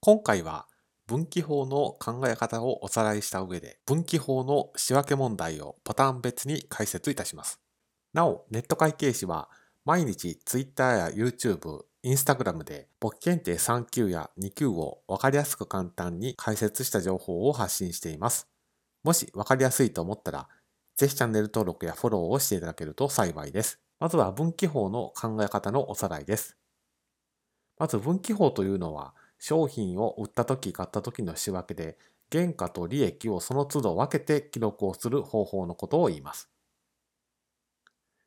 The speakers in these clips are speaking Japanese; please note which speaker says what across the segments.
Speaker 1: 今回は分岐法の考え方をおさらいした上で分岐法の仕分け問題をパターン別に解説いたします。なお、ネット会計士は毎日 Twitter や YouTube、Instagram で簿記検定3級や2級をわかりやすく簡単に解説した情報を発信しています。もしわかりやすいと思ったら、ぜひチャンネル登録やフォローをしていただけると幸いです。まずは分岐法の考え方のおさらいです。まず分岐法というのは、商品を売った時買った時の仕分けで、原価と利益をその都度分けて記録をする方法のことを言います。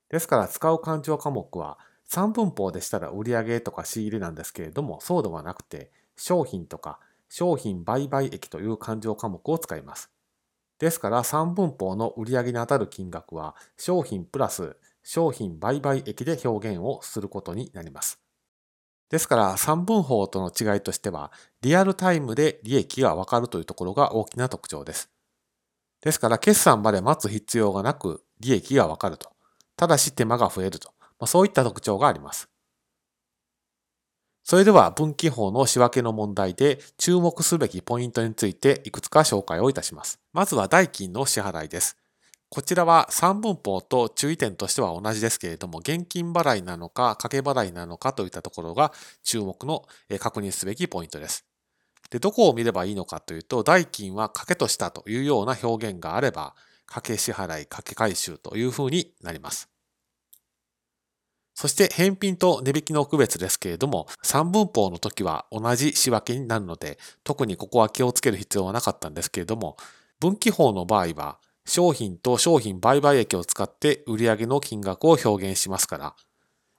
Speaker 1: ですから使う勘定科目は三分法でしたら売上とか仕入れなんですけれども、そうではなくて商品とか商品売買益という勘定科目を使います。ですから三分法の売上にあたる金額は商品プラス商品売買益で表現をすることになります。ですから三分法との違いとしては、リアルタイムで利益がわかるというところが大きな特徴です。ですから決算まで待つ必要がなく利益がわかると。ただし手間が増えると。まあ、そういった特徴があります。それでは分岐法の仕分けの問題で注目すべきポイントについていくつか紹介をいたします。まずは代金の支払いです。こちらは三分法と注意点としては同じですけれども、現金払いなのか掛け払いなのかといったところが注目の確認すべきポイントです。で、どこを見ればいいのかというと、代金は掛けとしたというような表現があれば、掛け支払い、掛け回収というふうになります。そして返品と値引きの区別ですけれども、三分法の時は同じ仕分けになるので、特にここは気をつける必要はなかったんですけれども、分岐法の場合は、商品と商品売買益を使って売上の金額を表現しますから、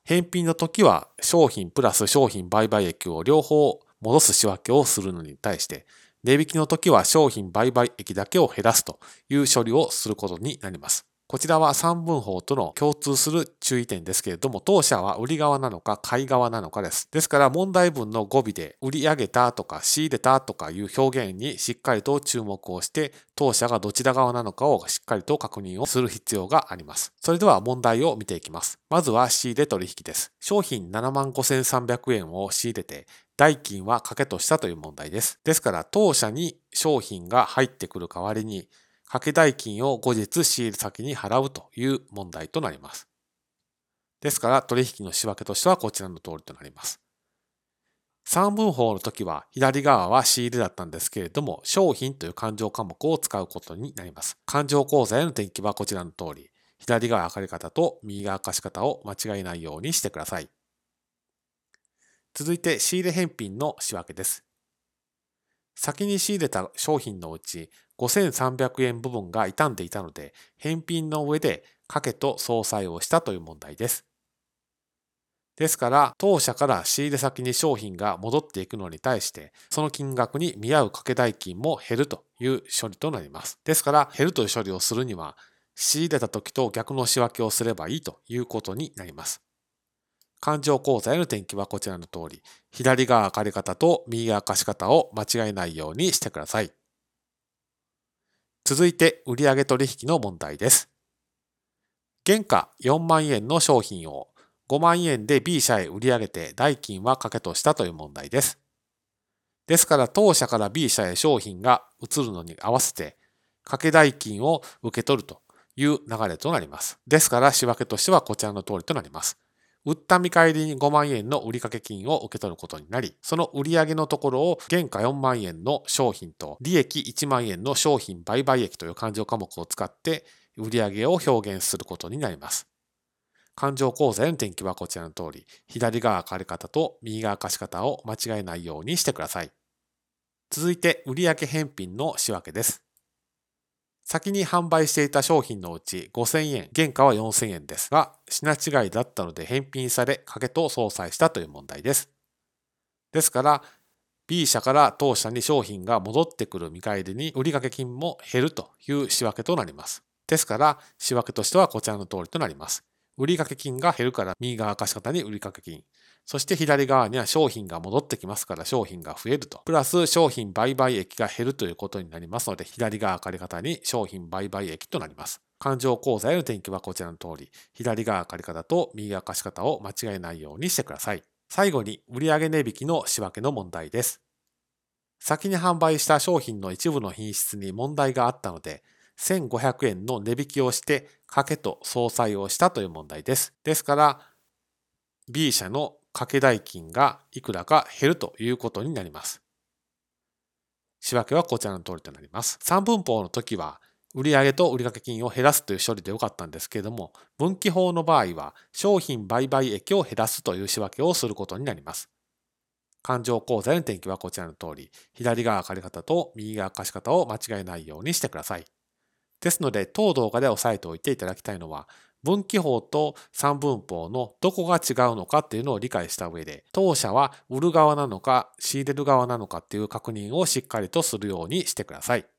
Speaker 1: 返品の時は商品プラス商品売買益を両方戻す仕分けをするのに対して、値引きの時は商品売買益だけを減らすという処理をすることになります。こちらは三分法との共通する注意点ですけれども、当社は売り側なのか買い側なのかです。ですから問題文の語尾で売り上げたとか仕入れたとかいう表現にしっかりと注目をして、当社がどちら側なのかをしっかりと確認をする必要があります。それでは問題を見ていきます。まずは仕入れ取引です。商品75,300円を仕入れて、代金は掛けとしたという問題です。ですから当社に商品が入ってくる代わりに、掛け代金を後日仕入れ先に払うという問題となります。ですから取引の仕分けとしてはこちらの通りとなります。三分法の時は左側は仕入れだったんですけれども商品という勘定科目を使うことになります。勘定口座への転記はこちらの通り左側明かり方と右側貸し方を間違えないようにしてください。続いて仕入れ返品の仕分けです。先に仕入れた商品のうち5300円部分が傷んでいたので、返品の上で掛けと相殺をしたという問題です。ですから、当社から仕入れ先に商品が戻っていくのに対して、その金額に見合う掛け代金も減るという処理となります。ですから、減るという処理をするには、仕入れた時と逆の仕分けをすればいいということになります。勘定口座への転記はこちらの通り、左側借り方と右側貸し方を間違えないようにしてください。続いて、売上取引の問題です。原価4万円の商品を5万円で B 社へ売り上げて代金は掛けとしたという問題です。ですから、当社から B 社へ商品が移るのに合わせて、掛け代金を受け取るという流れとなります。ですから、仕分けとしてはこちらの通りとなります。売った見返りに5万円の売掛金を受け取ることになり、その売上のところを原価4万円の商品と利益1万円の商品売買益という勘定科目を使って売上を表現することになります。勘定口座への転記はこちらの通り、左側借り方と右側貸し方を間違えないようにしてください。続いて、売上返品の仕分けです。先に販売していた商品のうち5000円、原価は4000円ですが、品違いだったので返品され、掛けと相殺したという問題です。ですから、B 社から当社に商品が戻ってくる見返りに売掛金も減るという仕分けとなります。ですから、仕分けとしてはこちらの通りとなります。売掛金が減るから右側貸し方に売掛金。そして左側には商品が戻ってきますから商品が増えると。プラス商品売買益が減るということになりますので、左側借り方に商品売買益となります。勘定口座への転記はこちらの通り、左側借り方と右側貸し方を間違えないようにしてください。最後に売上値引きの仕分けの問題です。先に販売した商品の一部の品質に問題があったので、1500円の値引きをして賭けと相殺をしたという問題です。ですから、B 社の賭け代金がいくらか減るということになります。仕分けはこちらの通りとなります。3分法の時は、売上と売掛金を減らすという処理でよかったんですけれども、分岐法の場合は、商品売買益を減らすという仕分けをすることになります。勘定口座の転記はこちらの通り、左側借り方と右側貸し方を間違えないようにしてください。ですので、当動画で押さえておいていただきたいのは、分岐法と三分法のどこが違うのかっていうのを理解した上で、当社は売る側なのか仕入れる側なのかっていう確認をしっかりとするようにしてください。